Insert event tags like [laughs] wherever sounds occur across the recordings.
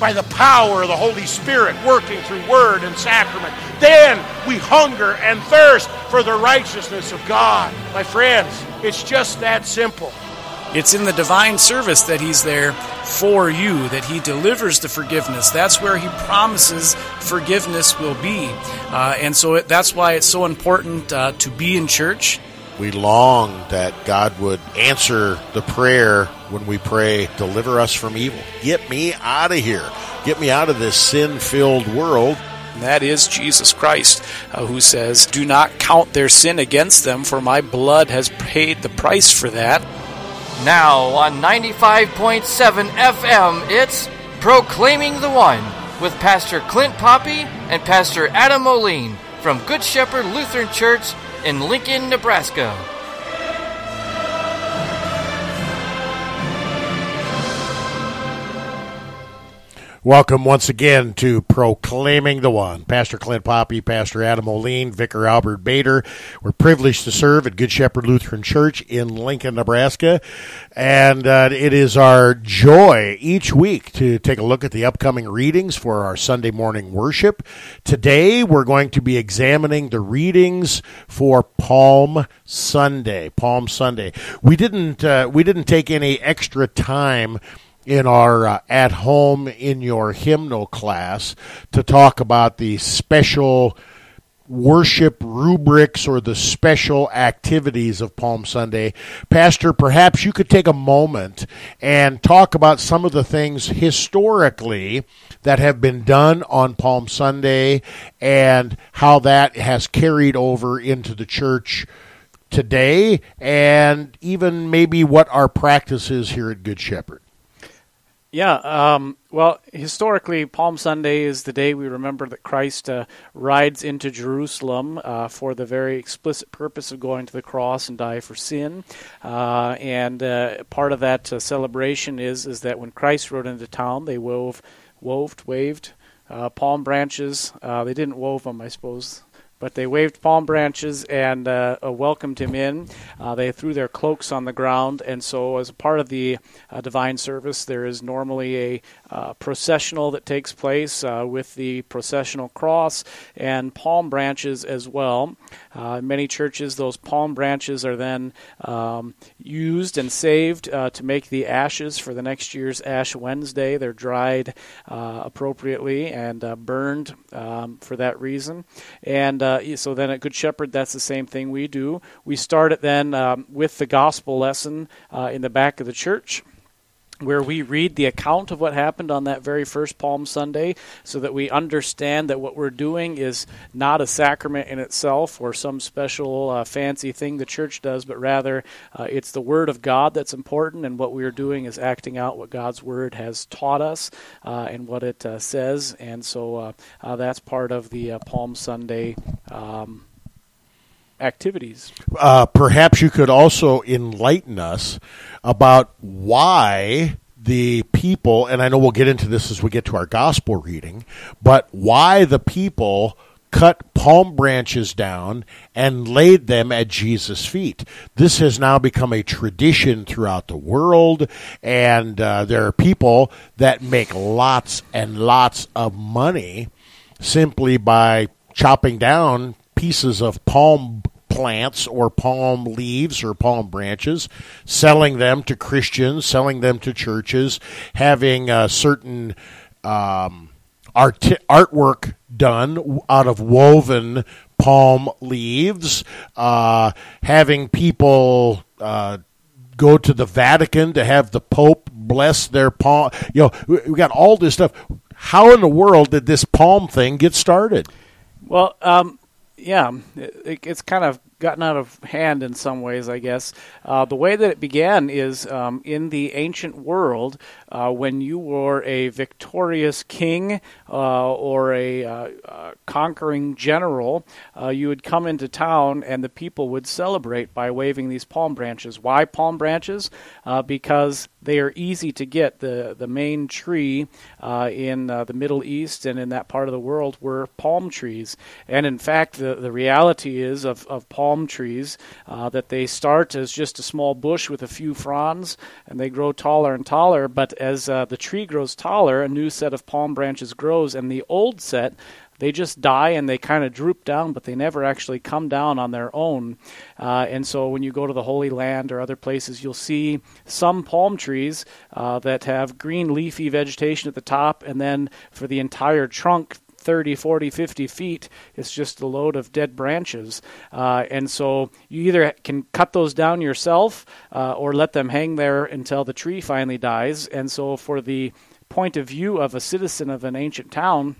by the power of the Holy Spirit working through word and sacrament. Then we hunger and thirst for the righteousness of God. My friends, it's just that simple. It's in the divine service that He's there for you, that He delivers the forgiveness. That's where He promises forgiveness will be. Uh, and so it, that's why it's so important uh, to be in church. We long that God would answer the prayer when we pray, Deliver us from evil. Get me out of here. Get me out of this sin filled world. And that is Jesus Christ, uh, who says, Do not count their sin against them, for my blood has paid the price for that. Now on 95.7 FM, it's Proclaiming the One with Pastor Clint Poppy and Pastor Adam Moline from Good Shepherd Lutheran Church in Lincoln, Nebraska. Welcome once again to Proclaiming the One. Pastor Clint Poppy, Pastor Adam Moline, Vicar Albert Bader. We're privileged to serve at Good Shepherd Lutheran Church in Lincoln, Nebraska. And uh, it is our joy each week to take a look at the upcoming readings for our Sunday morning worship. Today, we're going to be examining the readings for Palm Sunday. Palm Sunday. We didn't, uh, we didn't take any extra time in our uh, at home in your hymnal class to talk about the special worship rubrics or the special activities of Palm Sunday. Pastor, perhaps you could take a moment and talk about some of the things historically that have been done on Palm Sunday and how that has carried over into the church today and even maybe what our practice is here at Good Shepherd. Yeah, um, well, historically, Palm Sunday is the day we remember that Christ uh, rides into Jerusalem uh, for the very explicit purpose of going to the cross and die for sin. Uh, and uh, part of that uh, celebration is is that when Christ rode into town, they wove, woved, waved uh, palm branches. they didn't wove them, I suppose but they waved palm branches and uh, uh, welcomed him in. Uh, they threw their cloaks on the ground, and so as a part of the uh, divine service, there is normally a uh, processional that takes place with the processional cross and palm branches as well. in many churches, those palm branches are then um, used and saved to make the ashes for the next year's Ash Wednesday. They're dried appropriately and burned um, for that reason, and uh, so then at Good Shepherd, that's the same thing we do. We start it then um, with the gospel lesson uh, in the back of the church where we read the account of what happened on that very first Palm Sunday so that we understand that what we're doing is not a sacrament in itself or some special uh, fancy thing the church does, but rather uh, it's the Word of God that's important, and what we're doing is acting out what God's Word has taught us uh, and what it uh, says. And so uh, uh, that's part of the Palm Sunday. Um, activities. Uh, perhaps you could also enlighten us about why the people, and I know we'll get into this as we get to our gospel reading, but why the people cut palm branches down and laid them at Jesus' feet. This has now become a tradition throughout the world, and uh, there are people that make lots and lots of money simply by chopping down pieces of palm plants or palm leaves or palm branches, selling them to Christians, selling them to churches, having a certain um, art- artwork done out of woven palm leaves, uh, having people. Uh, go to the Vatican to have the Pope bless their palm. You know, we got all this stuff. How in the world did this palm thing get started? Well, um, yeah, it, it's kind of gotten out of hand in some ways, I guess. Uh, the way that it began is um, in the ancient world, uh, when you were a victorious king uh, or a uh, uh, conquering general, uh, you would come into town and the people would celebrate by waving these palm branches. Why palm branches? because they are easy to get. The, the main tree in the Middle East and in that part of the world were palm trees. And in fact, the, the reality is of, of palm trees that they start as just a small bush with a few fronds and they grow taller and taller, but as uh, the tree grows taller, a new set of palm branches grows, and the old set they just die and they kind of droop down, but they never actually come down on their own. Uh, and so when you go to the Holy Land or other places, you'll see some palm trees uh, that have green leafy vegetation at the top, and then for the entire trunk, 30, 40, 50 feet, it's just a load of dead branches. Uh, and so you either can cut those down yourself uh, or let them hang there until the tree finally dies. And so, for the point of view of a citizen of an ancient town,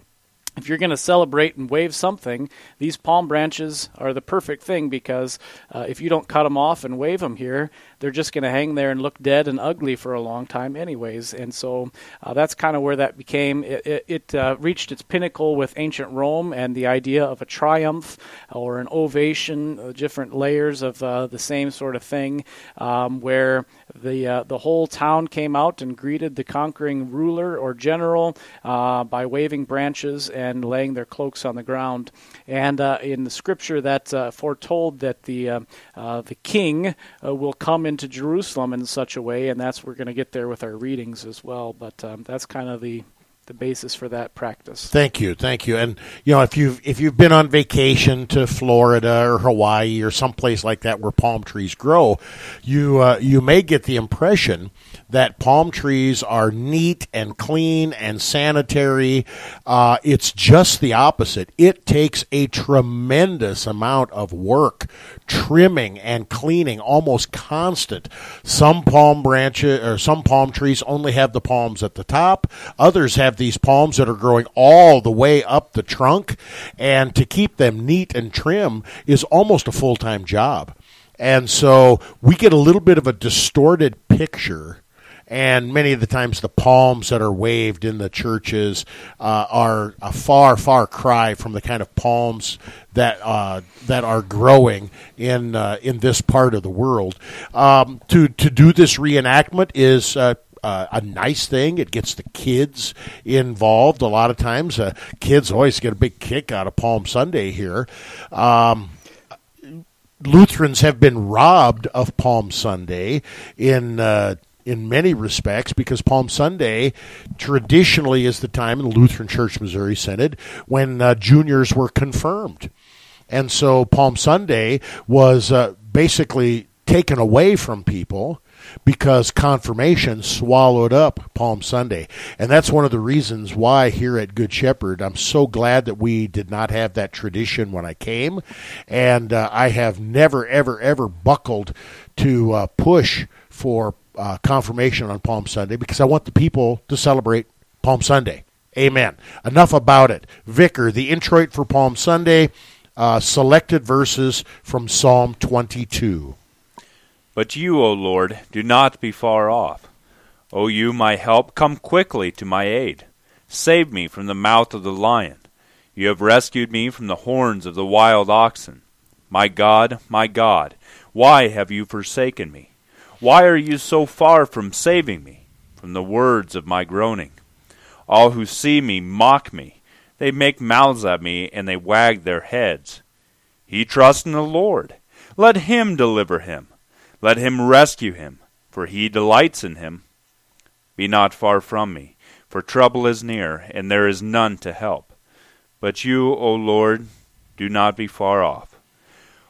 if you're going to celebrate and wave something, these palm branches are the perfect thing because uh, if you don't cut them off and wave them here, they're just going to hang there and look dead and ugly for a long time, anyways. And so uh, that's kind of where that became. It, it, it uh, reached its pinnacle with ancient Rome and the idea of a triumph or an ovation, uh, different layers of uh, the same sort of thing, um, where the uh, the whole town came out and greeted the conquering ruler or general by waving branches and laying their cloaks on the ground. And in the scripture, that foretold that the the king will come into Jerusalem in such a way, and that's we're going to get there with our readings as well. But um, that's kind of the the basis for that practice. Thank you, thank you. And you know, if you've if you've been on vacation to Florida or Hawaii or someplace like that where palm trees grow, you uh, you may get the impression that palm trees are neat and clean and sanitary. Uh, it's just the opposite. It takes a tremendous amount of work, trimming and cleaning, almost constant. Some palm branches or some palm trees only have the palms at the top. Others have these palms that are growing all the way up the trunk, and to keep them neat and trim is almost a full time job. And so we get a little bit of a distorted picture and many of the times the palms that are waved in the churches uh, are a far, far cry from the kind of palms that uh, that are growing in uh, in this part of the world. Um, to to do this reenactment is. Uh, uh, a nice thing. It gets the kids involved. A lot of times, uh, kids always get a big kick out of Palm Sunday here. Um, Lutherans have been robbed of Palm Sunday in uh, in many respects because Palm Sunday traditionally is the time in the Lutheran Church Missouri Synod when uh, juniors were confirmed. And so Palm Sunday was uh, basically taken away from people because confirmation swallowed up Palm Sunday. And that's one of the reasons why here at Good Shepherd, I'm so glad that we did not have that tradition when I came. And uh, I have never, ever, ever buckled to uh, push for uh, confirmation on Palm Sunday because I want the people to celebrate Palm Sunday. Amen. Enough about it. Vicar, the introit for Palm Sunday, uh, selected verses from Psalm 22. But you, O Lord, do not be far off. O you, my help, come quickly to my aid. Save me from the mouth of the lion. You have rescued me from the horns of the wild oxen. My God, my God, why have you forsaken me? Why are you so far from saving me, from the words of my groaning? All who see me mock me. They make mouths at me, and they wag their heads. He trusts in the Lord. Let him deliver him. Let him rescue him, for he delights in him. Be not far from me, for trouble is near, and there is none to help. But you, O Lord, do not be far off.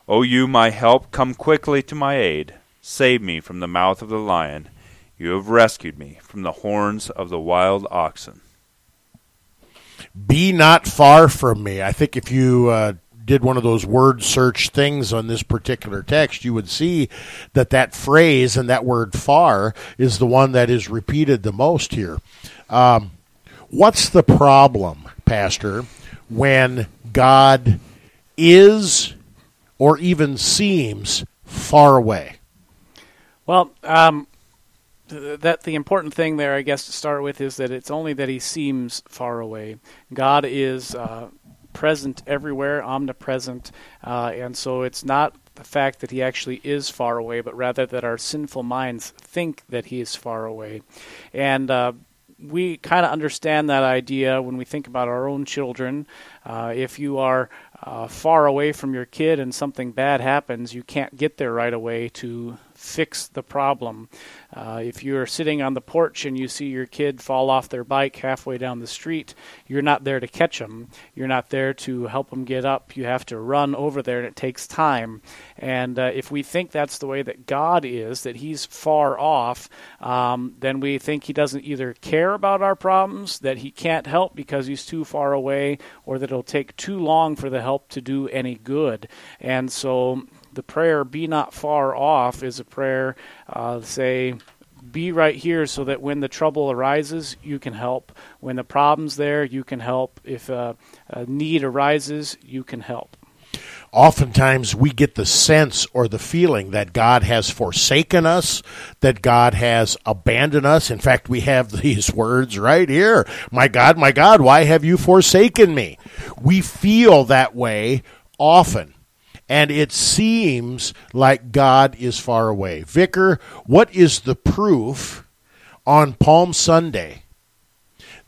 O you, my help, come quickly to my aid. Save me from the mouth of the lion. You have rescued me from the horns of the wild oxen. Be not far from me. I think if you uh, did one of those word search things on this particular text, you would see that that phrase and that word far is the one that is repeated the most here. Um, what's the problem, Pastor, when God is or even seems far away? Well, um, th- that the important thing there, I guess, to start with is that it's only that he seems far away. God is uh, present everywhere, omnipresent, uh, and so it's not the fact that he actually is far away, but rather that our sinful minds think that he is far away, and. Uh, we kind of understand that idea when we think about our own children. Uh, if you are uh, far away from your kid and something bad happens, you can't get there right away to fix the problem. Uh, if you're sitting on the porch and you see your kid fall off their bike halfway down the street, you're not there to catch them. You're not there to help them get up. You have to run over there, and it takes time. And uh, if we think that's the way that God is, that He's far off, um, then we think He doesn't either care about our problems, that He can't help because He's too far away, or that it'll take too long for the help to do any good. And so the prayer "Be not far off" is a prayer, uh, say, be right here so that when the trouble arises, you can help. When the problem's there, you can help. If a, a need arises, you can help oftentimes we get the sense or the feeling that God has forsaken us, that God has abandoned us. In fact, we have [laughs] these words right here My God, my God, why have you forsaken me? We feel that way often and it seems like God is far away. Vicar, what is the proof on Palm Sunday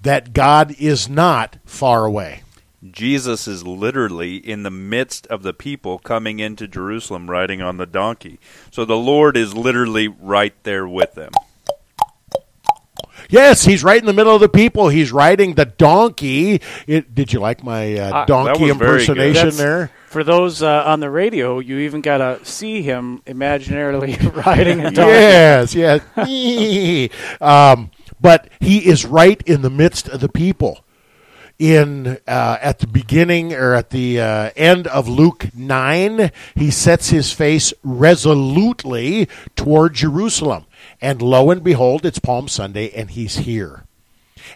that God is not far away? Jesus is literally in the midst of the people coming into Jerusalem riding on the donkey. So the Lord is literally right there with them. Yes, he's right in the middle of the people. He's riding the donkey. It, did you like my uh, uh donkey impersonation there? For those uh, on the radio, you even got to see him imaginarily [laughs] riding a donkey. Yes, yes. um, but he is right in the midst of the people. In uh, at the beginning or at the uh, end of Luke nine, he sets his face resolutely toward Jerusalem and lo and behold, it's Palm Sunday, and he's here.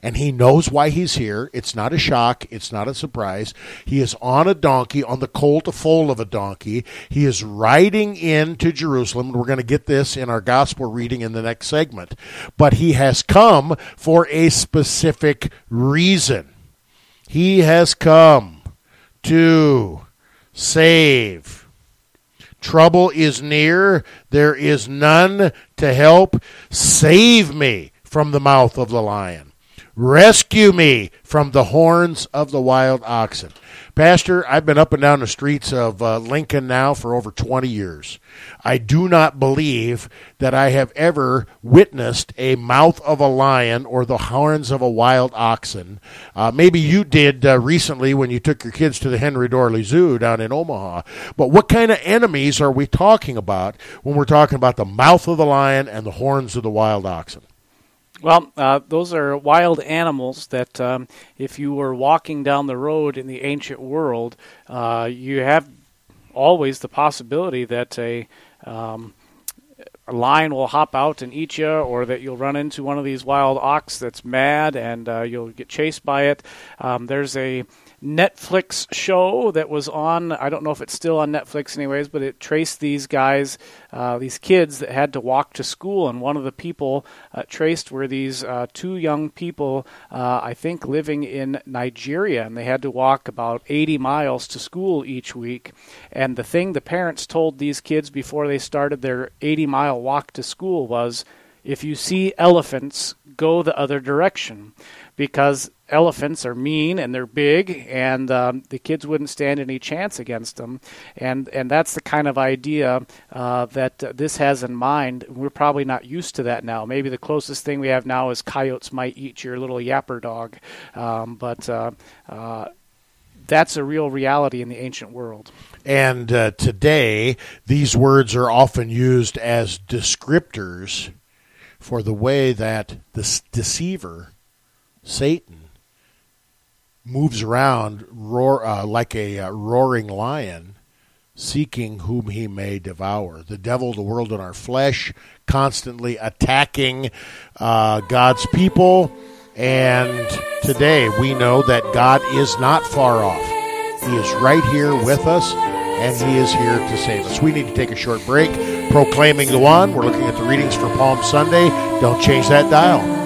And he knows why he's here. It's not a shock. It's not a surprise. He is on a donkey, on the colt a foal of a donkey. He is riding into Jerusalem. We're going to get this in our gospel reading in the next segment. But he has come for a specific reason. He has come to save Trouble is near, there is none to help. Save me from the mouth of the lion. Rescue me from the horns of the wild oxen. Pastor, I've been up and down the streets of uh, Lincoln now for over 20 years. I do not believe that I have ever witnessed a mouth of a lion or the horns of a wild oxen. Uh, maybe you did uh, recently when you took your kids to the Henry Doorly Zoo down in Omaha. But what kind of enemies are we talking about when we're talking about the mouth of the lion and the horns of the wild oxen? Well, uh, those are wild animals that, um, if you were walking down the road in the ancient world, uh, you have always the possibility that a um, a lion will hop out and eat you, or that you'll run into one of these wild ox that's mad and uh, you'll get chased by it. Um, there's a Netflix show that was on. I don't know if it's still on Netflix, anyways, but it traced these guys, uh, these kids that had to walk to school. And one of the people uh, traced were these uh, two young people, uh, I think, living in Nigeria, and they had to walk about 80 miles to school each week. And the thing the parents told these kids before they started their 80 mile walk to school was if you see elephants, go the other direction because elephants are mean and they're big, and um, the kids wouldn't stand any chance against them. And and that's the kind of idea uh, that uh, this has in mind. We're probably not used to that now. Maybe the closest thing we have now is coyotes might eat your little yapper dog, um, but. Uh, uh that's a real reality in the ancient world. And uh, today, these words are often used as descriptors for the way that the deceiver, Satan, moves around roar, uh, like a uh, roaring lion, seeking whom he may devour. The devil, the world, and our flesh, constantly attacking uh, God's people. And today we know that God is not far off. He is right here with us, and He is here to save us. We need to take a short break. Proclaiming the One. We're looking at the readings for Palm Sunday. Don't change that dial.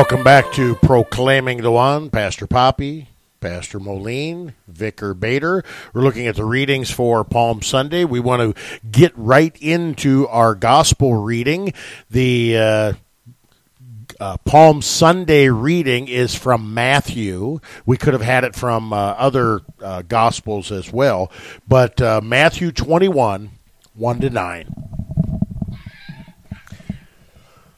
Welcome back to Proclaiming the One. Pastor Poppy, Pastor Moline, Vicar Bader. We're looking at the readings for Palm Sunday. We want to get right into our gospel reading. The uh, uh, Palm Sunday reading is from Matthew. We could have had it from uh, other uh, gospels as well, but uh, Matthew 21, 1 to 9.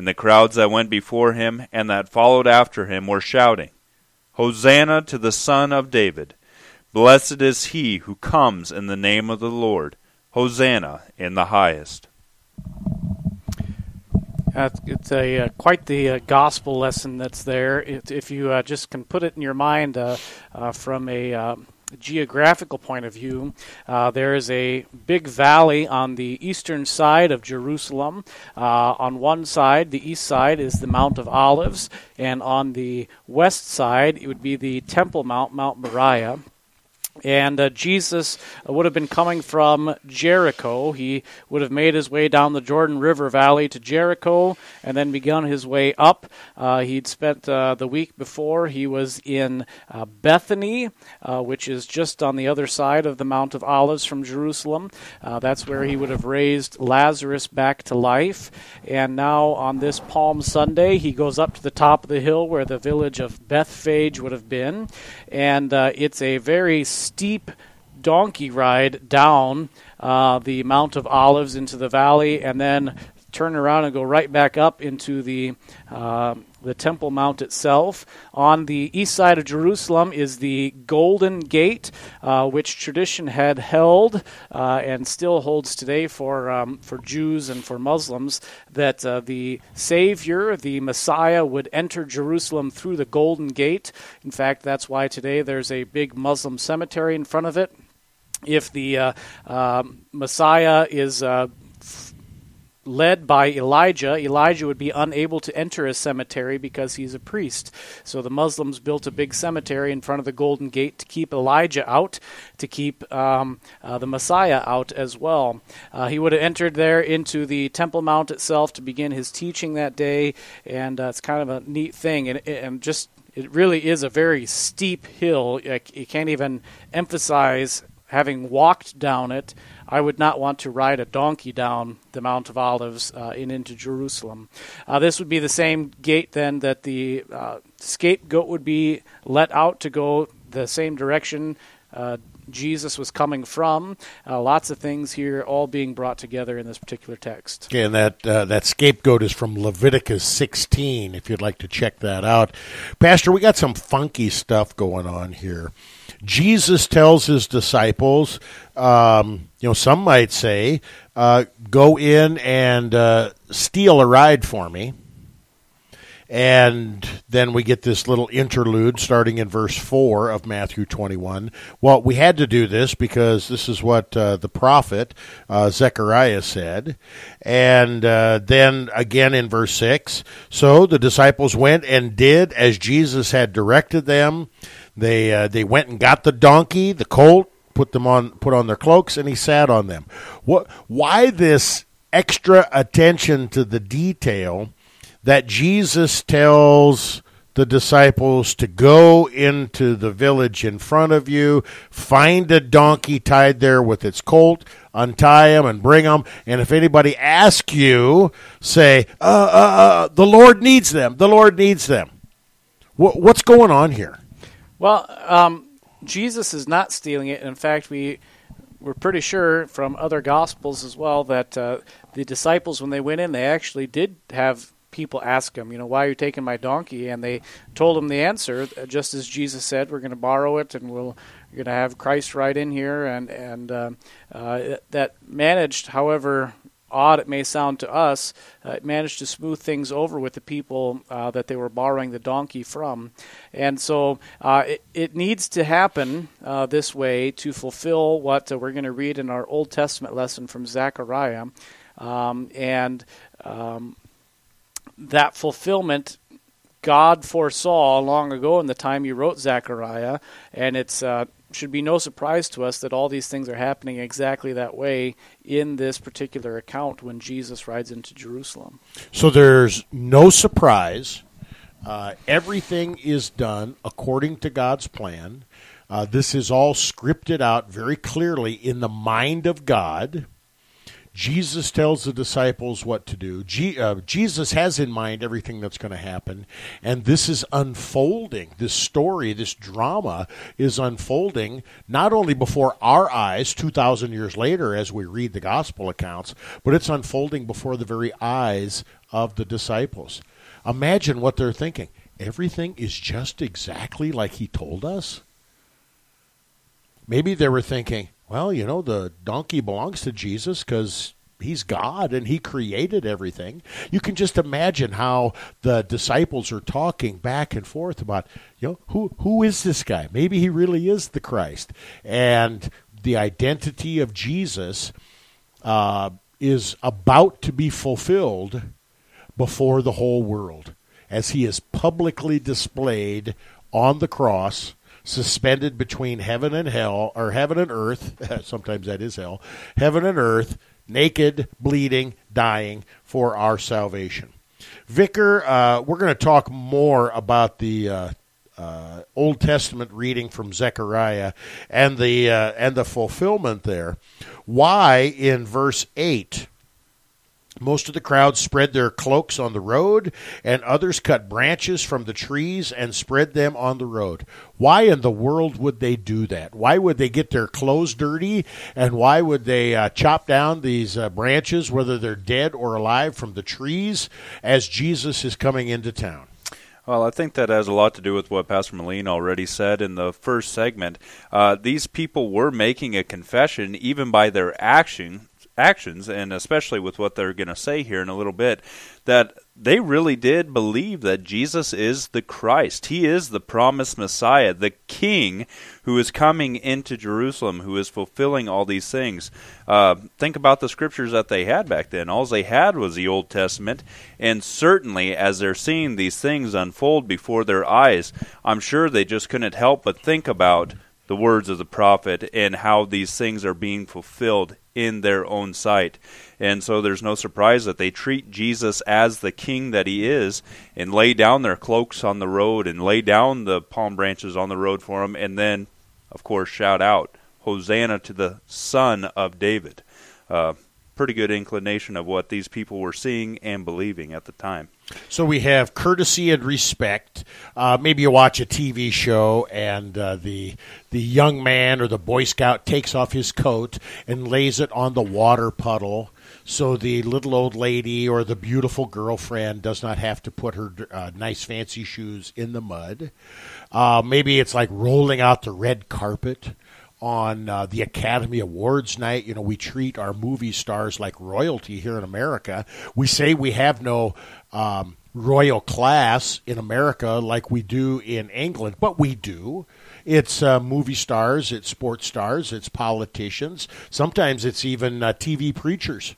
And the crowds that went before him and that followed after him were shouting, Hosanna to the Son of David! Blessed is he who comes in the name of the Lord! Hosanna in the highest. Uh, it's a uh, quite the uh, gospel lesson that's there. It, if you uh, just can put it in your mind uh, uh, from a geographical point of view, uh, there is a big valley on the eastern side of Jerusalem. Uh, on one side, the east side, is the Mount of Olives, and on the west side, it would be the Temple Mount, Mount Moriah. And uh, Jesus would have been coming from Jericho. He would have made his way down the Jordan River Valley to Jericho and then begun his way up. Uh, he'd spent uh, the week before, he was in uh, Bethany, uh, which is just on the other side of the Mount of Olives from Jerusalem. Uh, that's where he would have raised Lazarus back to life. And now on this Palm Sunday, he goes up to the top of the hill where the village of Bethphage would have been. And it's a very steep donkey ride down uh, the Mount of Olives into the valley, and then turn around and go right back up into the uh, the Temple Mount itself. On the east side of Jerusalem is the Golden Gate, uh, which tradition had held uh, and still holds today for um, for Jews and for Muslims that uh, the Savior, the Messiah, would enter Jerusalem through the Golden Gate. In fact, that's why today there's a big Muslim cemetery in front of it. If the uh, um, Messiah is uh, led by Elijah. Elijah would be unable to enter a cemetery because he's a priest. So the Muslims built a big cemetery in front of the Golden Gate to keep Elijah out, to keep um, uh, the Messiah out as well. Uh, he would have entered there into the Temple Mount itself to begin his teaching that day, and uh, it's kind of a neat thing. And, and just it really is a very steep hill. You can't even emphasize having walked down it I would not want to ride a donkey down the Mount of Olives uh, and into Jerusalem. Uh, this would be the same gate then that the uh, scapegoat would be let out to go the same direction. Uh, Jesus was coming from. Uh, lots of things here, all being brought together in this particular text. Okay, and that uh, that scapegoat is from Leviticus 16. If you'd like to check that out, Pastor, we got some funky stuff going on here. Jesus tells his disciples, um, you know, some might say, uh, go in and uh, steal a ride for me. And then we get this little interlude starting in verse 4 of Matthew 21. Well, we had to do this because this is what uh, the prophet uh, Zechariah said. And uh, then again in verse 6 So the disciples went and did as Jesus had directed them. They uh, they went and got the donkey, the colt, put them on put on their cloaks, and he sat on them. What? Why this extra attention to the detail that Jesus tells the disciples to go into the village in front of you, find a donkey tied there with its colt, untie him and bring them. And if anybody asks you, say, uh, uh, uh, "The Lord needs them. The Lord needs them." what's going on here? Well, um, Jesus is not stealing it. In fact, we we're pretty sure from other gospels as well that uh, the disciples, when they went in, they actually did have people ask him, you know, why are you taking my donkey? And they told him the answer, uh, just as Jesus said, we're going to borrow it and we'll we're going to have Christ right in here, and and uh, uh, that managed, however odd it may sound to us, uh, it managed to smooth things over with the people uh, that they were borrowing the donkey from. And so uh, it, it, needs to happen uh, this way to fulfill what uh, we're going to read in our Old Testament lesson from Zechariah. Um, and um, that fulfillment God foresaw long ago in the time He wrote Zechariah, and it's uh, should be no surprise to us that all these things are happening exactly that way in this particular account when Jesus rides into Jerusalem. So there's no surprise. Uh, everything is done according to God's plan. Uh, this is all scripted out very clearly in the mind of God. Jesus tells the disciples what to do. Uh, Jesus has in mind everything that's going to happen. And this is unfolding. This story, this drama is unfolding not only before our eyes 2,000 years later as we read the gospel accounts, but it's unfolding before the very eyes of the disciples. Imagine what they're thinking. Everything is just exactly like he told us. Maybe they were thinking, well, you know, the donkey belongs to Jesus because he's God and he created everything. You can just imagine how the disciples are talking back and forth about, you know, who who is this guy? Maybe he really is the Christ. And the identity of Jesus uh, is about to be fulfilled before the whole world as he is publicly displayed on the cross suspended between heaven and hell, or heaven and earth. [laughs] Sometimes that is hell. Heaven and earth, naked, bleeding, dying for our salvation. Vicar, uh, we're going to talk more about the uh, uh, Old Testament reading from Zechariah and the uh, and the fulfillment there. Why in verse eight most of the crowd spread their cloaks on the road, and others cut branches from the trees and spread them on the road. Why in the world would they do that? Why would they get their clothes dirty? And why would they uh, chop down these uh, branches, whether they're dead or alive, from the trees as Jesus is coming into town? Well, I think that has a lot to do with what Pastor Moline already said in the first segment. Uh, these people were making a confession, even by their action, actions, and especially with what they're going to say here in a little bit, that they really did believe that Jesus is the Christ. He is the promised Messiah, the King who is coming into Jerusalem, who is fulfilling all these things. Uh, think about the scriptures that they had back then. All they had was the Old Testament, and certainly as they're seeing these things unfold before their eyes, I'm sure they just couldn't help but think about the words of the prophet and how these things are being fulfilled in their own sight. And so there's no surprise that they treat Jesus as the king that he is and lay down their cloaks on the road and lay down the palm branches on the road for him and then, of course, shout out, Hosanna to the Son of David. Uh, pretty good inclination of what these people were seeing and believing at the time. So we have courtesy and respect. Uh, maybe you watch a TV show and uh, the the young man or the Boy Scout takes off his coat and lays it on the water puddle, so the little old lady or the beautiful girlfriend does not have to put her uh, nice fancy shoes in the mud. Uh, maybe it's like rolling out the red carpet on uh, the Academy Awards night. You know, we treat our movie stars like royalty here in America. We say we have no um, royal class in America like we do in England, but we do. It's uh, movie stars, it's sports stars, it's politicians. Sometimes it's even uh, TV preachers.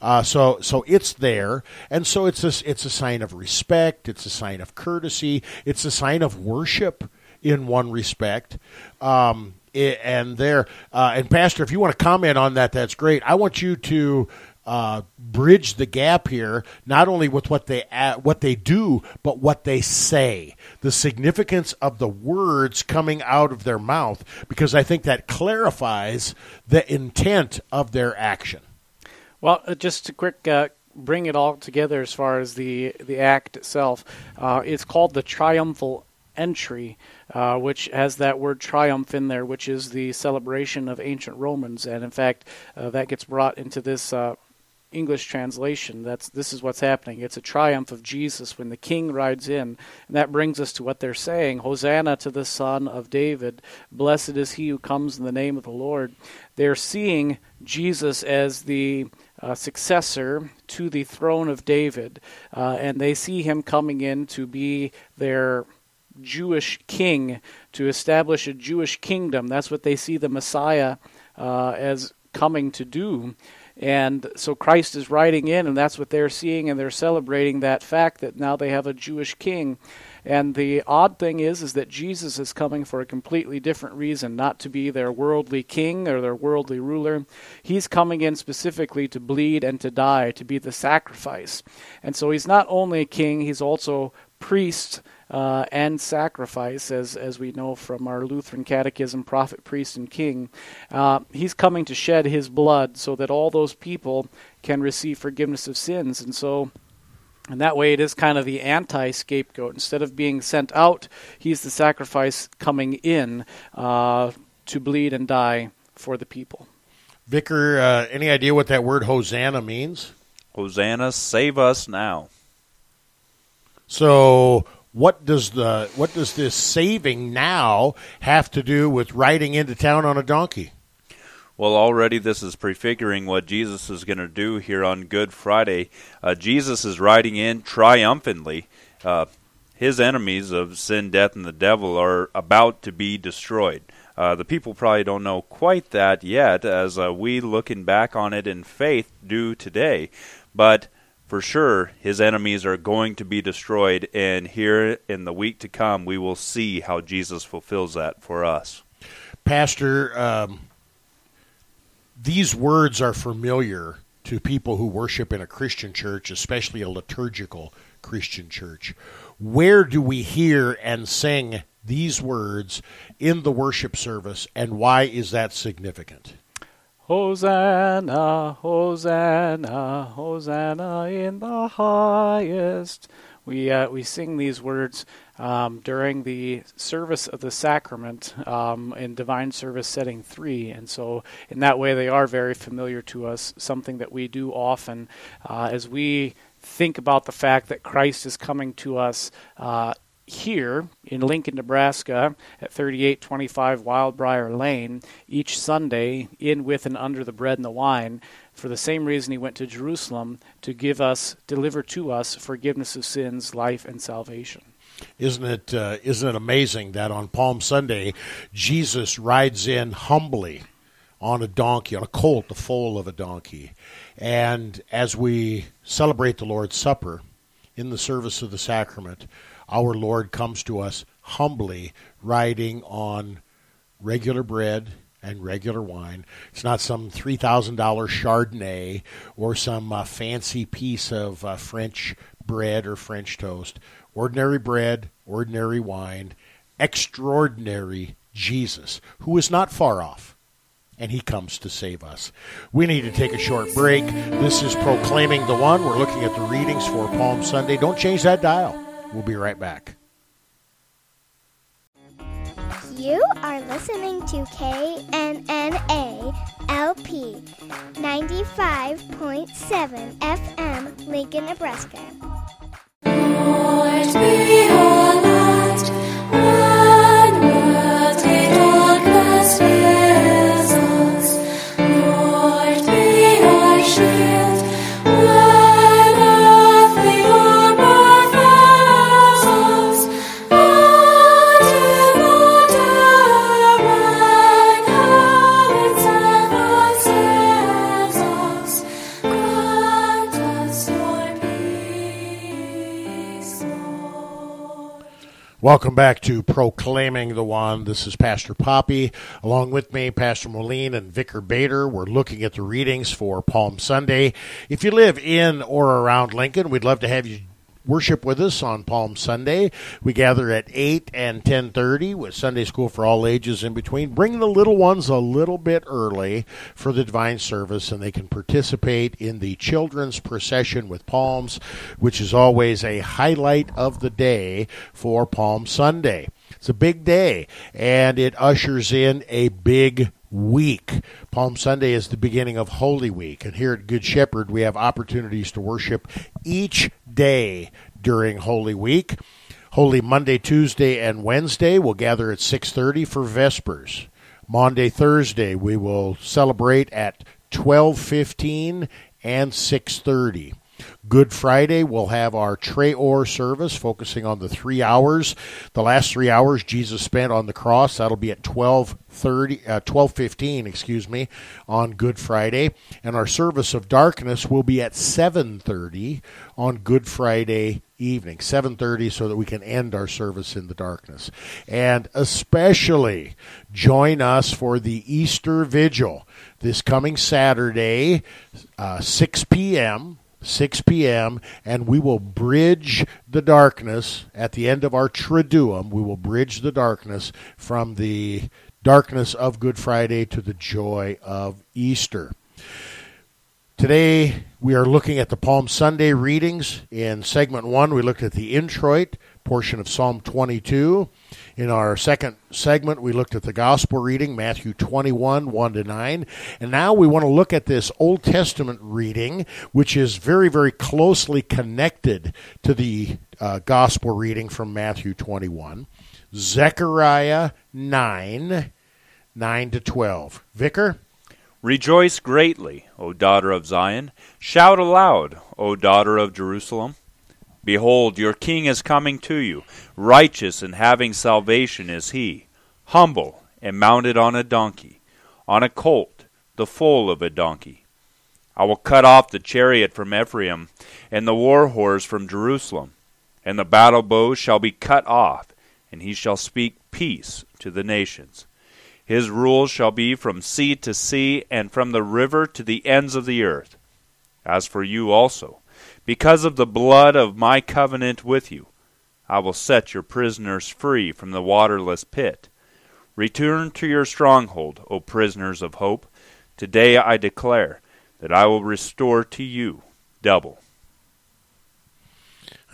Uh, so, so it's there, and so it's a, it's a sign of respect. It's a sign of courtesy. It's a sign of worship in one respect. Um, and there. Uh, and Pastor, if you want to comment on that, that's great. I want you to uh, bridge the gap here, not only with what they what they do, but what they say. The significance of the words coming out of their mouth, because I think that clarifies the intent of their action. Well, uh, just to quick. Uh, bring it all together as far as the the act itself. Uh, it's called the triumphal entry, uh, which has that word triumph in there, which is the celebration of ancient Romans. And in fact, uh, that gets brought into this uh, English translation. That's this is what's happening. It's a triumph of Jesus when the King rides in, and that brings us to what they're saying: Hosanna to the Son of David! Blessed is he who comes in the name of the Lord. They're seeing Jesus as the uh, successor to the throne of David, uh, and they see him coming in to be their Jewish king to establish a Jewish kingdom. That's what they see the Messiah uh, as coming to do. And so Christ is riding in, and that's what they're seeing, and they're celebrating that fact that now they have a Jewish king. And the odd thing is, is that Jesus is coming for a completely different reason, not to be their worldly king or their worldly ruler. He's coming in specifically to bleed and to die, to be the sacrifice. And so he's not only a king, he's also priest uh, and sacrifice, as, as we know from our Lutheran Catechism, prophet, priest, and king. Uh, he's coming to shed his blood so that all those people can receive forgiveness of sins. And so, and that way, it is kind of the anti scapegoat. Instead of being sent out, he's the sacrifice coming in uh, to bleed and die for the people. Vicar, uh, any idea what that word Hosanna means? Hosanna, save us now. So, what does the what does this saving now have to do with riding into town on a donkey? Well, already this is prefiguring what Jesus is going to do here on Good Friday. Uh, Jesus is riding in triumphantly. Uh, his enemies of sin, death, and the devil are about to be destroyed. Uh, the people probably don't know quite that yet, as uh, we, looking back on it in faith, do today. But for sure his enemies are going to be destroyed and here in the week to come we will see how jesus fulfills that for us. Pastor um, these words are familiar to people who worship in a christian church especially a liturgical christian church. Where do we hear and sing these words in the worship service and why is that significant Hosanna, Hosanna, Hosanna in the highest. We uh, we sing these words um, during the service of the sacrament um, in divine service setting three, and so in that way they are very familiar to us. Something that we do often uh, as we think about the fact that Christ is coming to us uh, here in Lincoln, Nebraska at 3825 Wildbriar Lane each Sunday in with and under the bread and the wine for the same reason he went to Jerusalem to give us deliver to us forgiveness of sins, life and salvation. Isn't it uh, not it amazing that on Palm Sunday Jesus rides in humbly on a donkey, on a colt, the foal of a donkey. And as we celebrate the Lord's Supper in the service of the sacrament, our Lord comes to us humbly, riding on regular bread and regular wine. It's not some $3,000 Chardonnay or some uh, fancy piece of uh, French bread or French toast. Ordinary bread, ordinary wine, extraordinary Jesus, who is not far off. And he comes to save us. We need to take a short break. This is Proclaiming the One. We're looking at the readings for Palm Sunday. Don't change that dial. We'll be right back. You are listening to KNNA LP 95.7 FM, Lincoln, Nebraska. Welcome back to Proclaiming the One. This is Pastor Poppy. Along with me, Pastor Moline and Vicar Bader. We're looking at the readings for Palm Sunday. If you live in or around Lincoln, we'd love to have you worship with us on Palm Sunday. We gather at 8 and 10:30 with Sunday school for all ages in between. Bring the little ones a little bit early for the divine service and they can participate in the children's procession with palms, which is always a highlight of the day for Palm Sunday. It's a big day and it ushers in a big week. Palm Sunday is the beginning of Holy Week, and here at Good Shepherd we have opportunities to worship each day during Holy Week. Holy Monday, Tuesday, and Wednesday we'll gather at 6:30 for Vespers. Monday, Thursday we will celebrate at 12:15 and 6:30. Good Friday, we'll have our Tre Ore service focusing on the three hours. The last three hours Jesus spent on the cross. That'll be at 1230, uh, 1215, excuse me, on Good Friday. And our service of darkness will be at 730 on Good Friday evening 7:30 so that we can end our service in the darkness and especially join us for the Easter vigil this coming Saturday uh, 6 p.m. 6 p.m., and we will bridge the darkness at the end of our Triduum. We will bridge the darkness from the darkness of Good Friday to the joy of Easter. Today, we are looking at the Palm Sunday readings. In segment one, we looked at the introit portion of Psalm 22. In our second segment, we looked at the gospel reading, Matthew 21, 1 to 9. And now we want to look at this Old Testament reading, which is very, very closely connected to the uh, gospel reading from Matthew 21. Zechariah 9, 9 to 12. Vicar? Rejoice greatly, O daughter of Zion. Shout aloud, O daughter of Jerusalem. Behold, your king is coming to you. Righteous and having salvation is he, humble and mounted on a donkey, on a colt, the foal of a donkey. I will cut off the chariot from Ephraim, and the war horse from Jerusalem. And the battle bow shall be cut off, and he shall speak peace to the nations. His rule shall be from sea to sea, and from the river to the ends of the earth. As for you also, because of the blood of my covenant with you, I will set your prisoners free from the waterless pit. Return to your stronghold, O prisoners of hope. Today I declare that I will restore to you double.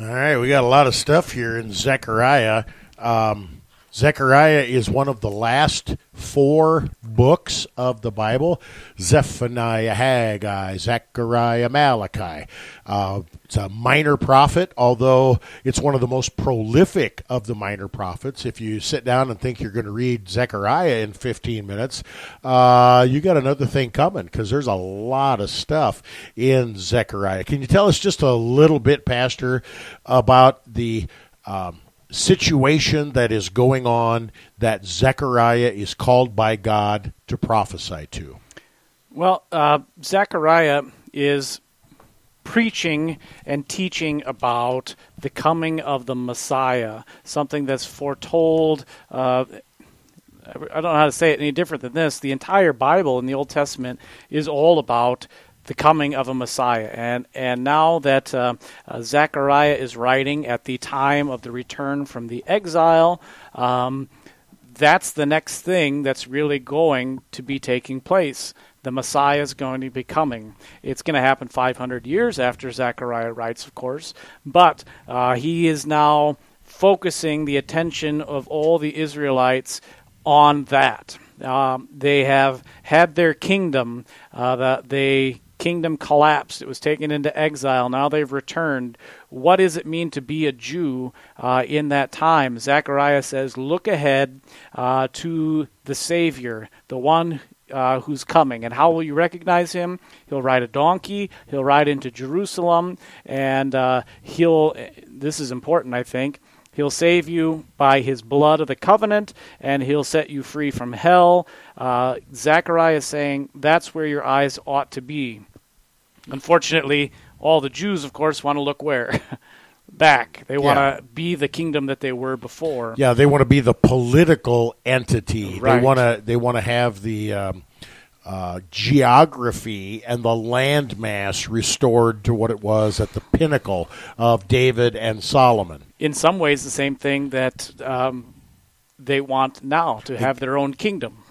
All right, we got a lot of stuff here in Zechariah. Um, Zechariah is one of the last four books of the Bible Zephaniah, Haggai, Zechariah, Malachi. Uh, it's a minor prophet, although it's one of the most prolific of the minor prophets. If you sit down and think you're going to read Zechariah in 15 minutes, uh, you got another thing coming because there's a lot of stuff in Zechariah. Can you tell us just a little bit, Pastor, about the. Um, situation that is going on that Zechariah is called by God to prophesy to? Well, uh, Zechariah is preaching and teaching about the coming of the Messiah, something that's foretold. Uh, I don't know how to say it any different than this. The entire Bible in the Old Testament is all about the coming of a Messiah. And and now that uh, uh, Zechariah is writing at the time of the return from the exile, um, that's the next thing that's really going to be taking place. The Messiah is going to be coming. It's going to happen 500 years after Zechariah writes, of course, but uh, he is now focusing the attention of all the Israelites on that. Um, they have had their kingdom uh, that they kingdom collapsed. It was taken into exile. Now they've returned. What does it mean to be a Jew uh, in that time? Zechariah says, Look ahead uh, to the Savior, the one uh, who's coming. And how will you recognize him? He'll ride a donkey, he'll ride into Jerusalem, and uh, he'll, this is important, I think. He'll save you by his blood of the covenant, and he'll set you free from hell. Uh, Zechariah is saying that's where your eyes ought to be. Unfortunately, all the Jews, of course, want to look where? [laughs] Back. They want to be the kingdom that they were before. Yeah, they want to be the political entity. Right. They want to. They want to have the. Um, uh, geography and the landmass restored to what it was at the pinnacle of David and Solomon. In some ways, the same thing that um, they want now to have their own kingdom.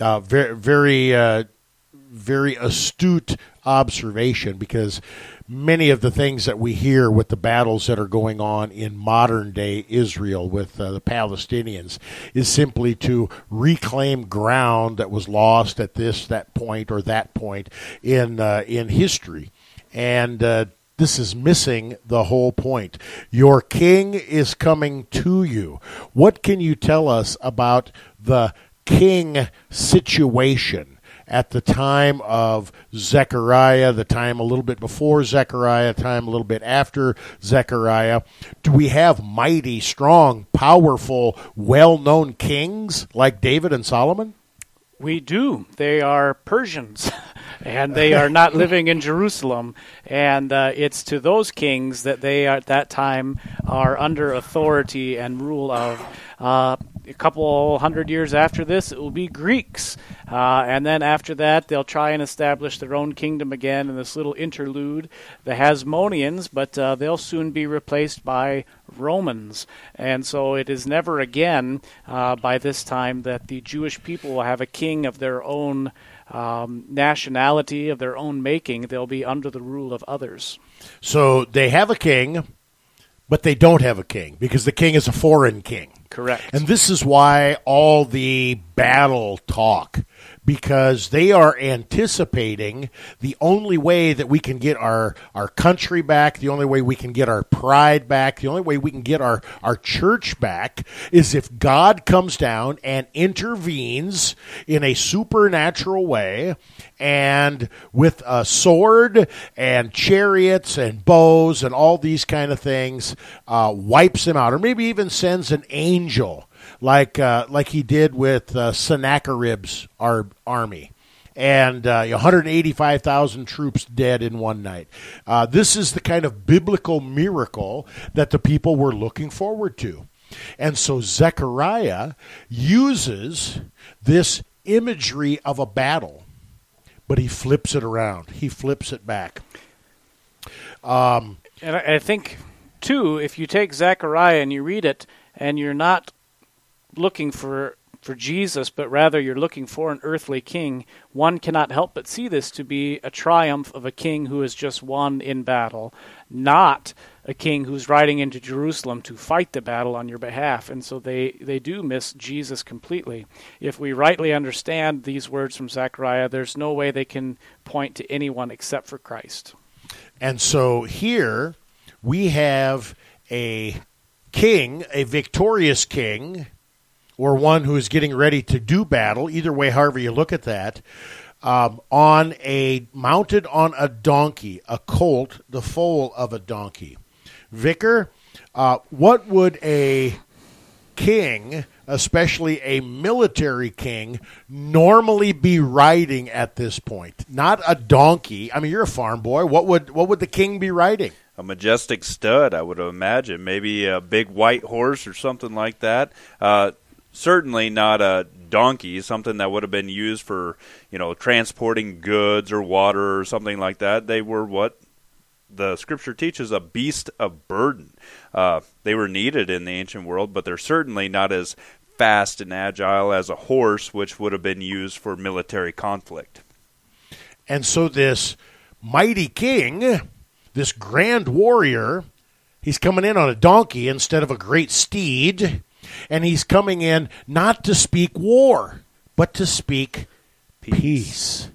Uh, very, very, uh, very astute observation because many of the things that we hear with the battles that are going on in modern day Israel with uh, the Palestinians is simply to reclaim ground that was lost at this, that point, or that point in uh, in history, and. Uh, this is missing the whole point. Your king is coming to you. What can you tell us about the king situation? At the time of Zechariah, the time a little bit before Zechariah, time a little bit after Zechariah? Do we have mighty, strong, powerful, well known kings like David and Solomon? We do. They are Persians. [laughs] and they are not [laughs] living in Jerusalem. And uh, it's to those kings that they at that time are under authority and rule of. Uh, a couple hundred years after this, it will be Greeks. Uh, and then after that, they'll try and establish their own kingdom again in this little interlude, the Hasmoneans, but uh, they'll soon be replaced by Romans. And so it is never again, uh, by this time, that the Jewish people will have a king of their own um, nationality, of their own making. They'll be under the rule of others. So they have a king, but they don't have a king because the king is a foreign king. Correct. And this is why all the battle talk because they are anticipating the only way that we can get our, our country back, the only way we can get our pride back, the only way we can get our, our church back is if God comes down and intervenes in a supernatural way and with a sword and chariots and bows and all these kind of things uh, wipes them out, or maybe even sends an angel like uh, like he did with uh, Sennacherib's our army. And uh, 185,000 troops dead in one night. Uh, this is the kind of biblical miracle that the people were looking forward to. And so Zechariah uses this imagery of a battle, but he flips it around. He flips it back. Um, and I think, too, if you take Zechariah and you read it, and you're not looking for for Jesus, but rather you're looking for an earthly king, one cannot help but see this to be a triumph of a king who has just won in battle, not a king who's riding into Jerusalem to fight the battle on your behalf. And so they, they do miss Jesus completely. If we rightly understand these words from Zechariah, there's no way they can point to anyone except for Christ. And so here we have a king, a victorious king or one who is getting ready to do battle, either way, however you look at that, um, on a mounted on a donkey, a colt, the foal of a donkey. Vicar, uh, what would a king, especially a military king, normally be riding at this point? Not a donkey. I mean, you're a farm boy. What would what would the king be riding? A majestic stud, I would imagine. Maybe a big white horse or something like that. Uh, certainly not a donkey, something that would have been used for, you know, transporting goods or water or something like that. They were what the scripture teaches a beast of burden. Uh, they were needed in the ancient world, but they're certainly not as fast and agile as a horse, which would have been used for military conflict. And so, this mighty king, this grand warrior, he's coming in on a donkey instead of a great steed and he's coming in not to speak war, but to speak peace. peace.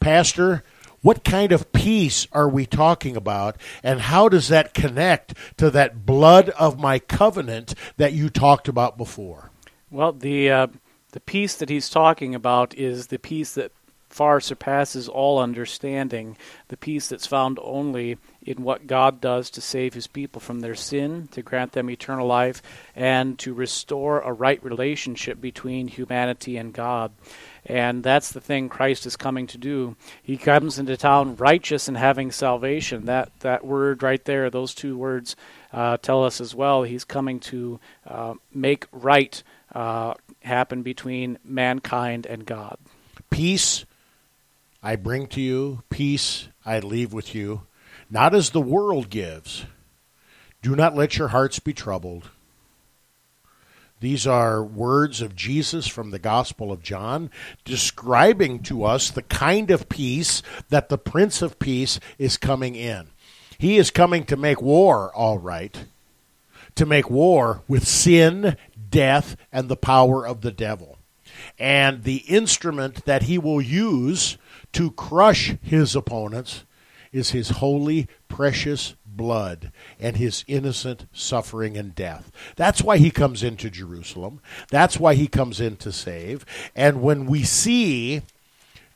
Pastor, what kind of peace are we talking about, and how does that connect to that blood of my covenant that you talked about before? Well, the uh, the peace that he's talking about is the peace that far surpasses all understanding, the peace that's found only in what God does to save his people from their sin, to grant them eternal life, and to restore a right relationship between humanity and God. And that's the thing Christ is coming to do. He comes into town righteous and having salvation. That that word right there, those two words, uh, tell us as well. He's coming to uh, make right uh, happen between mankind and God. Peace I bring to you, peace I leave with you, not as the world gives. Do not let your hearts be troubled. These are words of Jesus from the Gospel of John, describing to us the kind of peace that the Prince of Peace is coming in. He is coming to make war, all right, to make war with sin, death, and the power of the devil. And the instrument that he will use to crush his opponents is his holy, precious blood and his innocent suffering and death. That's why he comes into Jerusalem. That's why he comes in to save. And when we see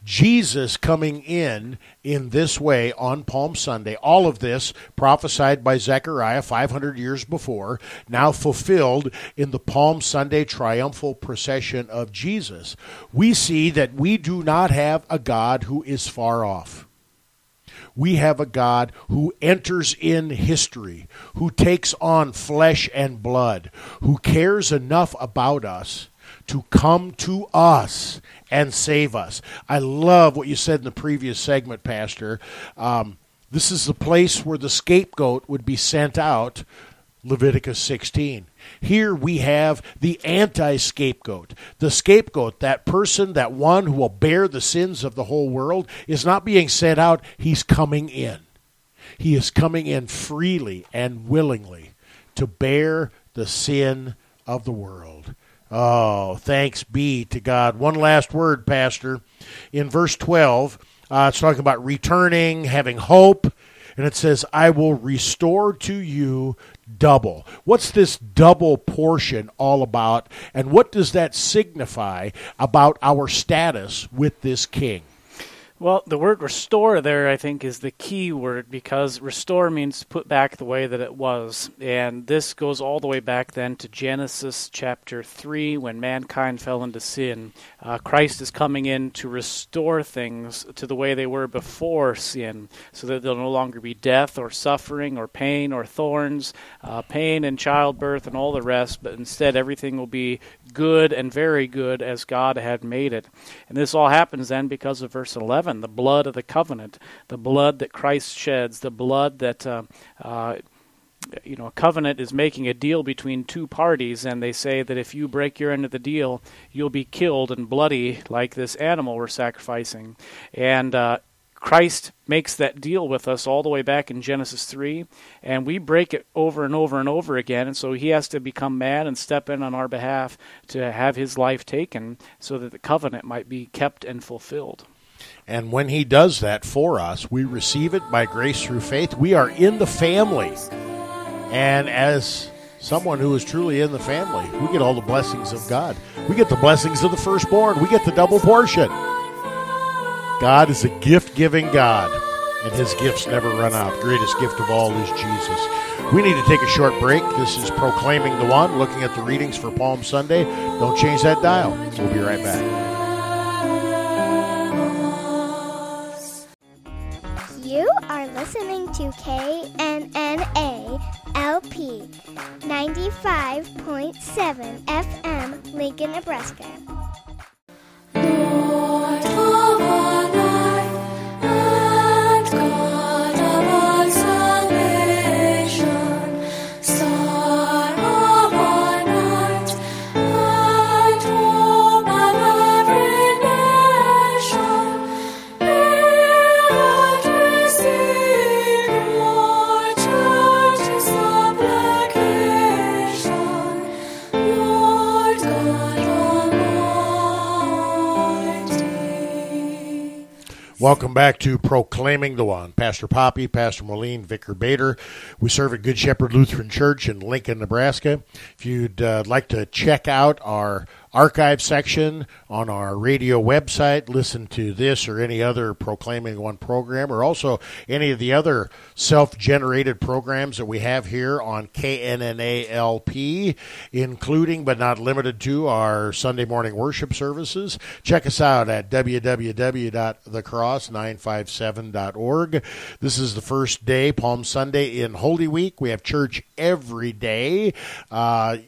Jesus coming in in this way on Palm Sunday, all of this prophesied by Zechariah 500 years before, now fulfilled in the Palm Sunday triumphal procession of Jesus, we see that we do not have a God who is far off we have a God who enters in history, who takes on flesh and blood, who cares enough about us to come to us and save us. I love what you said in the previous segment, Pastor. Um, this is the place where the scapegoat would be sent out, Leviticus 16. Here we have the anti scapegoat. The scapegoat, that person, that one who will bear the sins of the whole world, is not being sent out, he's coming in. He is coming in freely and willingly to bear the sin of the world. Oh, thanks be to God. One last word, Pastor. In verse 12, uh, it's talking about returning, having hope, and it says, I will restore to you double. What's this double portion all about, and what does that signify about our status with this king? Well, the word restore there, I think, is the key word because restore means put back the way that it was. And this goes all the way back then to Genesis chapter 3 when mankind fell into sin. Uh, Christ is coming in to restore things to the way they were before sin so that there'll no longer be death or suffering or pain or thorns, uh, pain and childbirth and all the rest, but instead everything will be good and very good as God had made it. And this all happens then because of verse 11 the blood of the covenant, the blood that Christ sheds, the blood that. Uh, uh, you know, a covenant is making a deal between two parties, and they say that if you break your end of the deal, you'll be killed and bloody like this animal we're sacrificing. And uh, Christ makes that deal with us all the way back in Genesis 3, and we break it over and over and over again. And so he has to become man and step in on our behalf to have his life taken so that the covenant might be kept and fulfilled. And when He does that for us, we receive it by grace through faith. We are in the family. And as someone who is truly in the family, we get all the blessings of God. We get the blessings of the firstborn, we get the double portion. God is a gift giving God, and His gifts never run out. The greatest gift of all is Jesus. We need to take a short break. This is Proclaiming the One, looking at the readings for Palm Sunday. Don't change that dial. We'll be right back. Listening to KNNA LP 95.7 FM, Lincoln, Nebraska. Welcome back to Proclaiming the One. Pastor Poppy, Pastor Moline, Vicar Bader. We serve at Good Shepherd Lutheran Church in Lincoln, Nebraska. If you'd uh, like to check out our archive section on our radio website. Listen to this or any other Proclaiming One program, or also any of the other self generated programs that we have here on KNNALP, including but not limited to our Sunday morning worship services. Check us out at www.thecross957.org. This is the first day, Palm Sunday in Holy Week. We have church every day. Uh,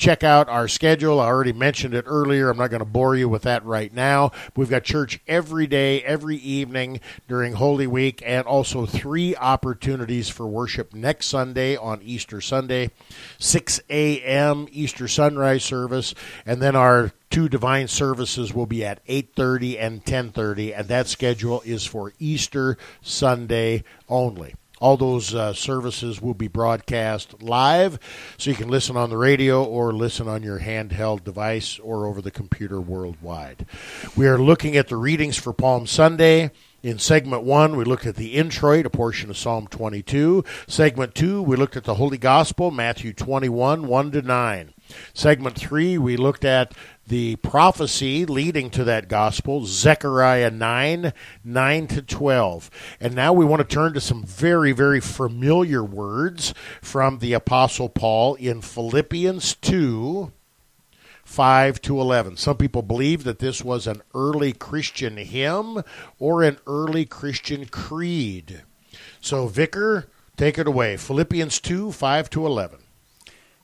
check out our schedule. I already mentioned it earlier. I'm not going to bore you with that right now. We've got church every day, every evening during Holy Week, and also three opportunities for worship next Sunday on Easter Sunday, 6 a.m. Easter sunrise service, and then our two divine services will be at 8:30 and 10:30 and that schedule is for Easter Sunday only. All those uh, services will be broadcast live, so you can listen on the radio or listen on your handheld device or over the computer worldwide. We are looking at the readings for Palm Sunday. In segment one, we looked at the introit, a portion of Psalm 22. Segment two, we looked at the Holy Gospel, Matthew 21, 1 to 9. Segment three, we looked at the prophecy leading to that gospel, Zechariah 9, 9 to 12. And now we want to turn to some very, very familiar words from the Apostle Paul in Philippians 2, 5 to 11. Some people believe that this was an early Christian hymn or an early Christian creed. So, Vicar, take it away. Philippians 2, 5 to 11.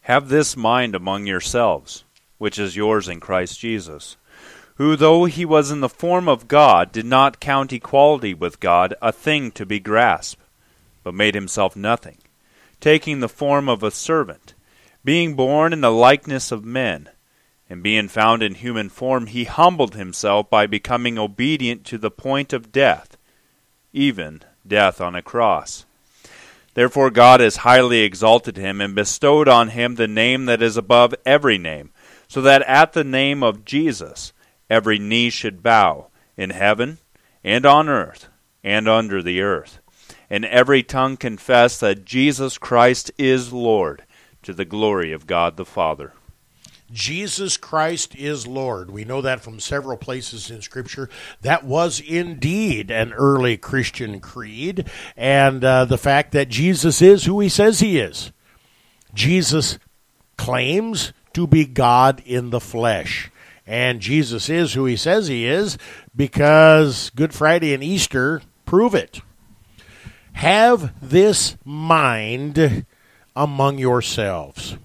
Have this mind among yourselves which is yours in Christ Jesus, who, though he was in the form of God, did not count equality with God a thing to be grasped, but made himself nothing, taking the form of a servant, being born in the likeness of men. And being found in human form, he humbled himself by becoming obedient to the point of death, even death on a cross. Therefore God has highly exalted him, and bestowed on him the name that is above every name so that at the name of Jesus every knee should bow in heaven and on earth and under the earth, and every tongue confess that Jesus Christ is Lord to the glory of God the Father. Jesus Christ is Lord. We know that from several places in Scripture. That was indeed an early Christian creed, and uh, the fact that Jesus is who he says he is. Jesus claims to be God in the flesh. And Jesus is who he says he is because Good Friday and Easter prove it. Have this mind among yourselves.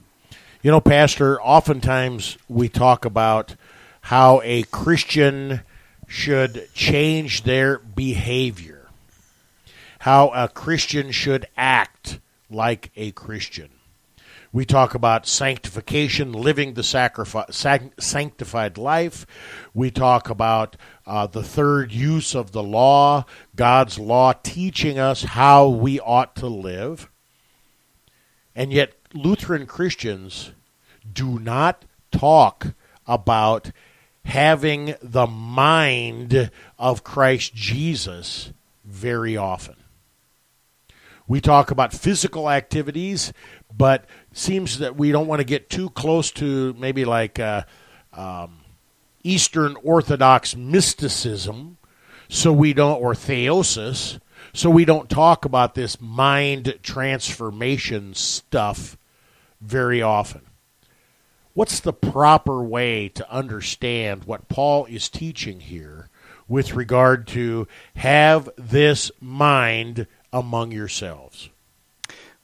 You know, Pastor, oftentimes we talk about how a Christian should change their behavior, how a Christian should act like a Christian. We talk about sanctification, living the sanctified life. We talk about uh, the third use of the law, God's law teaching us how we ought to live. And yet, Lutheran Christians do not talk about having the mind of Christ Jesus very often. We talk about physical activities, but seems that we don't want to get too close to maybe like uh, um, Eastern Orthodox mysticism, so we don't, or theosis, so we don't talk about this mind transformation stuff very often. What's the proper way to understand what Paul is teaching here with regard to have this mind among yourselves?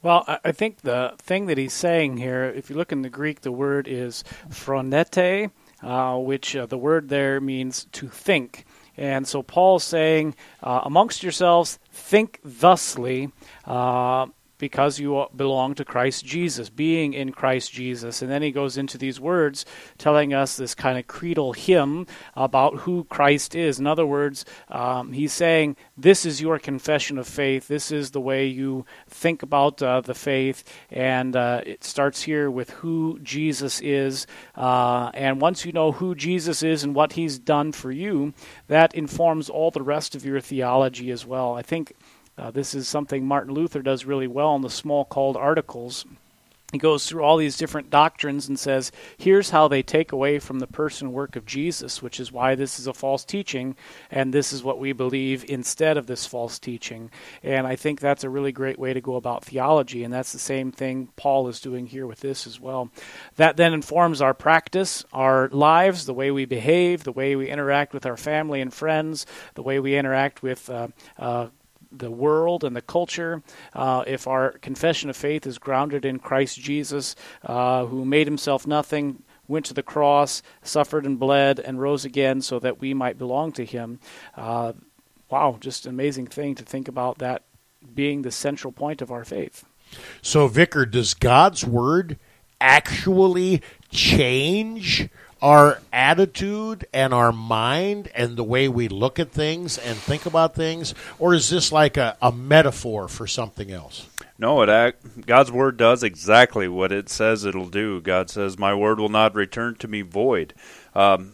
Well, I think the thing that he's saying here, if you look in the Greek, the word is phronete, uh, which uh, the word there means to think. And so Paul's saying, uh, amongst yourselves, think thusly. Uh, because you belong to Christ Jesus, being in Christ Jesus. And then he goes into these words telling us this kind of creedal hymn about who Christ is. In other words, um, he's saying, This is your confession of faith. This is the way you think about uh, the faith. And uh, it starts here with who Jesus is. Uh, and once you know who Jesus is and what he's done for you, that informs all the rest of your theology as well. I think uh, this is something Martin Luther does really well in the Smalcald articles. He goes through all these different doctrines and says, here's how they take away from the person work of Jesus, which is why this is a false teaching, and this is what we believe instead of this false teaching. And I think that's a really great way to go about theology, and that's the same thing Paul is doing here with this as well. That then informs our practice, our lives, the way we behave, the way we interact with our family and friends, the way we interact with uh, uh, the world and the culture, uh, if our confession of faith is grounded in Christ Jesus, uh, who made himself nothing, went to the cross, suffered and bled, and rose again so that we might belong to him. Uh, wow, just an amazing thing to think about that being the central point of our faith. So, Vicar, does God's word actually change our attitude and our mind and the way we look at things and think about things? Or is this like a, a metaphor for something else? No, it act, God's word does exactly what it says it'll do. God says, "My word will not return to me void." Um,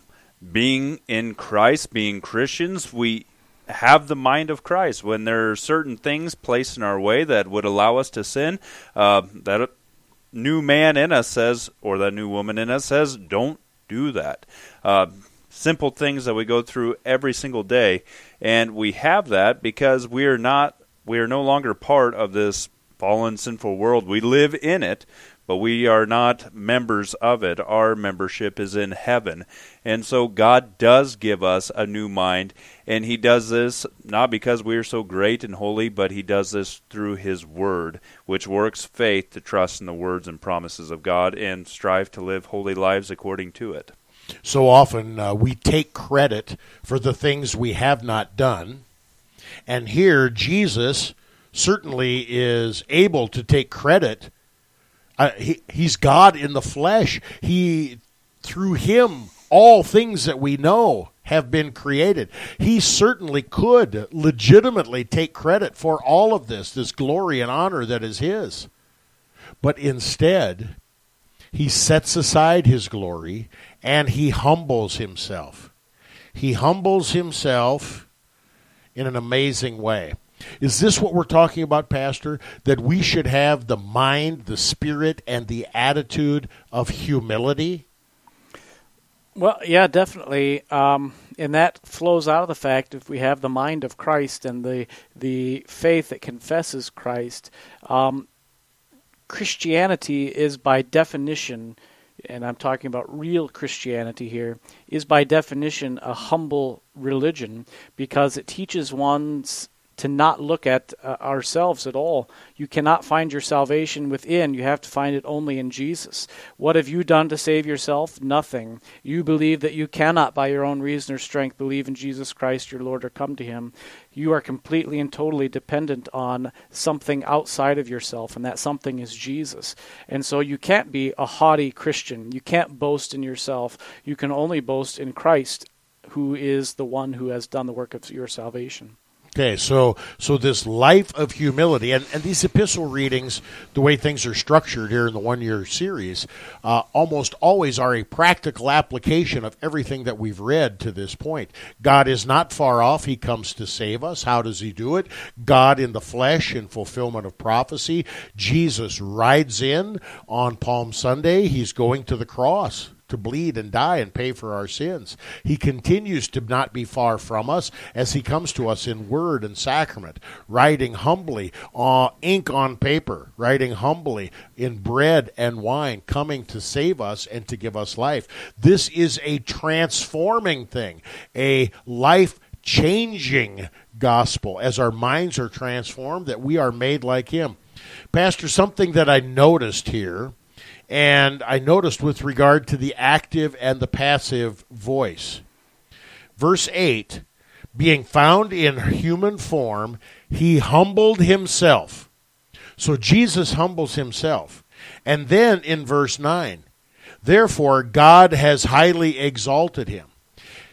being in Christ, being Christians, we have the mind of Christ. When there are certain things placed in our way that would allow us to sin, uh, that new man in us says, or that new woman in us says, "Don't do that." Uh, simple things that we go through every single day, and we have that because we are not, we are no longer part of this fallen, sinful world. We live in it, but we are not members of it. Our membership is in heaven. And so God does give us a new mind, and He does this not because we are so great and holy, but He does this through His Word, which works faith to trust in the words and promises of God and strive to live holy lives according to it. So often uh, we take credit for the things we have not done. And here, Jesus certainly is able to take credit. Uh, he, he's God in the flesh. He through him all things that we know have been created. He certainly could legitimately take credit for all of this, this glory and honor that is his. But instead, he sets aside his glory and he humbles himself. He humbles himself in an amazing way. Is this what we're talking about, Pastor? That we should have the mind, the spirit, and the attitude of humility? Well, yeah, definitely. Um, and that flows out of the fact if we have the mind of Christ and the the faith that confesses Christ, um, Christianity is by definition, and I'm talking about real Christianity here, is by definition a humble religion because it teaches one's to not look at uh, ourselves at all. You cannot find your salvation within. You have to find it only in Jesus. What have you done to save yourself? Nothing. You believe that you cannot, by your own reason or strength, believe in Jesus Christ your Lord or come to Him. You are completely and totally dependent on something outside of yourself, and that something is Jesus. And so you can't be a haughty Christian. You can't boast in yourself. You can only boast in Christ, who is the one who has done the work of your salvation. Okay, so so this life of humility and, and these epistle readings, the way things are structured here in the one year series, uh, almost always are a practical application of everything that we've read to this point. God is not far off; He comes to save us. How does He do it? God in the flesh, in fulfillment of prophecy. Jesus rides in on Palm Sunday. He's going to the cross to bleed and die and pay for our sins. He continues to not be far from us as he comes to us in word and sacrament, writing humbly, uh, ink on paper, writing humbly in bread and wine, coming to save us and to give us life. This is a transforming thing, a life changing gospel as our minds are transformed, that we are made like him. Pastor, something that I noticed here and I noticed with regard to the active and the passive voice. Verse 8 being found in human form, he humbled himself. So Jesus humbles himself. And then in verse 9, therefore God has highly exalted him.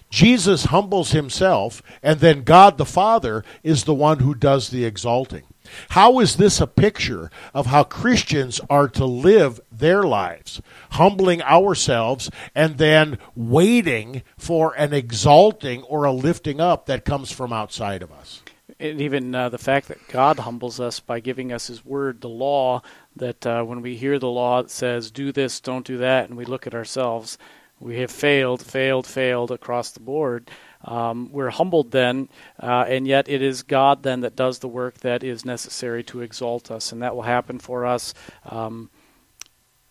Jesus humbles himself, and then God the Father is the one who does the exalting. How is this a picture of how Christians are to live their lives? Humbling ourselves and then waiting for an exalting or a lifting up that comes from outside of us. And even uh, the fact that God humbles us by giving us His Word, the law, that uh, when we hear the law, it says, do this, don't do that, and we look at ourselves, we have failed, failed, failed across the board. Um, we're humbled then, uh, and yet it is God then that does the work that is necessary to exalt us, and that will happen for us. Um,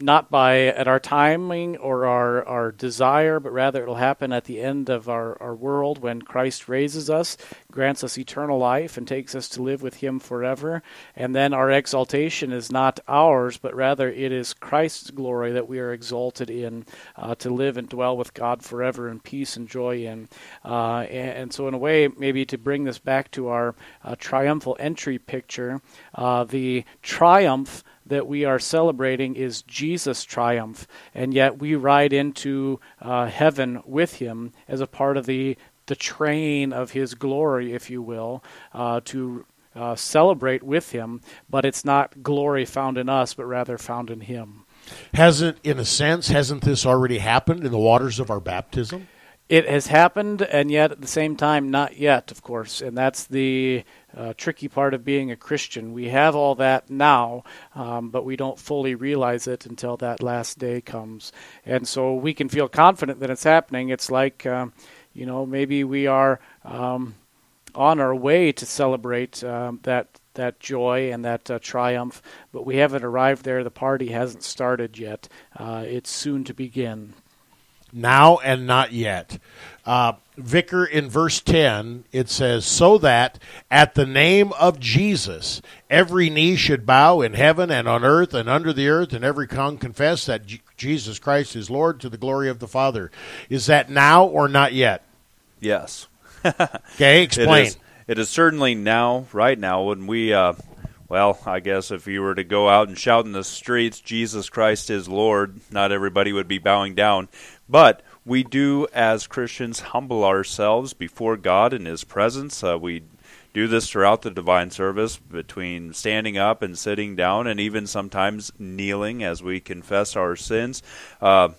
not by at our timing or our, our desire, but rather it'll happen at the end of our, our world when Christ raises us, grants us eternal life, and takes us to live with Him forever. And then our exaltation is not ours, but rather it is Christ's glory that we are exalted in uh, to live and dwell with God forever in peace and joy in. Uh, and, and, so, in a way, maybe to bring this back to our uh, triumphal entry picture, uh, the triumph that we are celebrating is Jesus' triumph, and yet we ride into uh, heaven with him as a part of the the train of his glory, if you will, uh, to uh, celebrate with him. But it's not glory found in us, but rather found in him. Hasn't, in a sense, hasn't this already happened in the waters of our baptism? It has happened, and yet at the same time, not yet, of course. And that's the uh, tricky part of being a Christian. We have all that now, um, but we don't fully realize it until that last day comes. And so we can feel confident that it's happening. It's like, uh, you know, maybe we are um, on our way to celebrate um, that that joy and that uh, triumph, but we haven't arrived there. The party hasn't started yet. Uh, it's soon to begin now and not yet. Uh, Vicar, in verse 10, it says, So that at the name of Jesus, every knee should bow in heaven and on earth and under the earth, and every tongue confess that J- Jesus Christ is Lord to the glory of the Father. Is that now or not yet? Yes. [laughs] okay, explain. It is, it is, certainly now, right now, when we. Uh, well, I guess if you were to go out and shout in the streets, Jesus Christ is Lord, not everybody would be bowing down. But we do, as Christians, humble ourselves before God in His presence. Uh, we do this throughout the divine service between standing up and sitting down, and even sometimes kneeling as we confess our sins. Uh,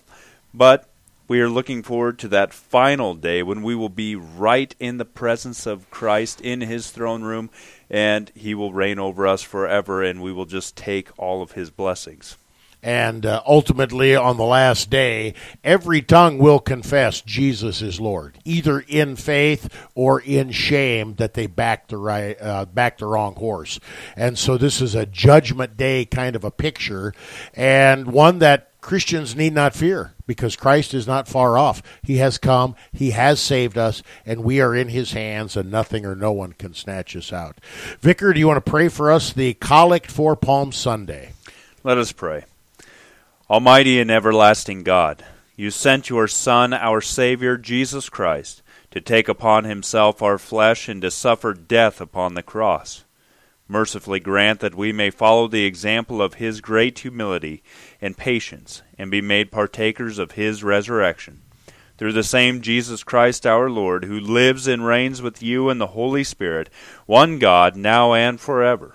but we are looking forward to that final day when we will be right in the presence of Christ in His throne room, and He will reign over us forever, and we will just take all of His blessings. And uh, ultimately, on the last day, every tongue will confess Jesus is Lord, either in faith or in shame that they backed the right, uh, backed the wrong horse. And so, this is a judgment day kind of a picture, and one that Christians need not fear because Christ is not far off. He has come, He has saved us, and we are in His hands, and nothing or no one can snatch us out. Vicar, do you want to pray for us the collect for Palm Sunday? Let us pray. Almighty and everlasting God, you sent your Son, our Savior, Jesus Christ, to take upon himself our flesh and to suffer death upon the cross. Mercifully grant that we may follow the example of his great humility and patience, and be made partakers of his resurrection. Through the same Jesus Christ our Lord, who lives and reigns with you in the Holy Spirit, one God, now and forever.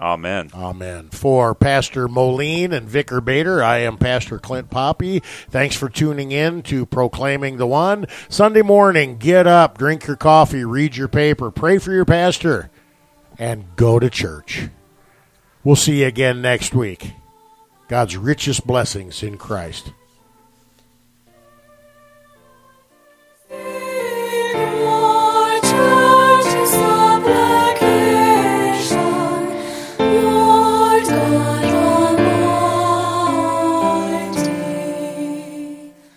Amen. Amen. For Pastor Moline and Vicar Bader, I am Pastor Clint Poppy. Thanks for tuning in to Proclaiming the One. Sunday morning, get up, drink your coffee, read your paper, pray for your pastor, and go to church. We'll see you again next week. God's richest blessings in Christ.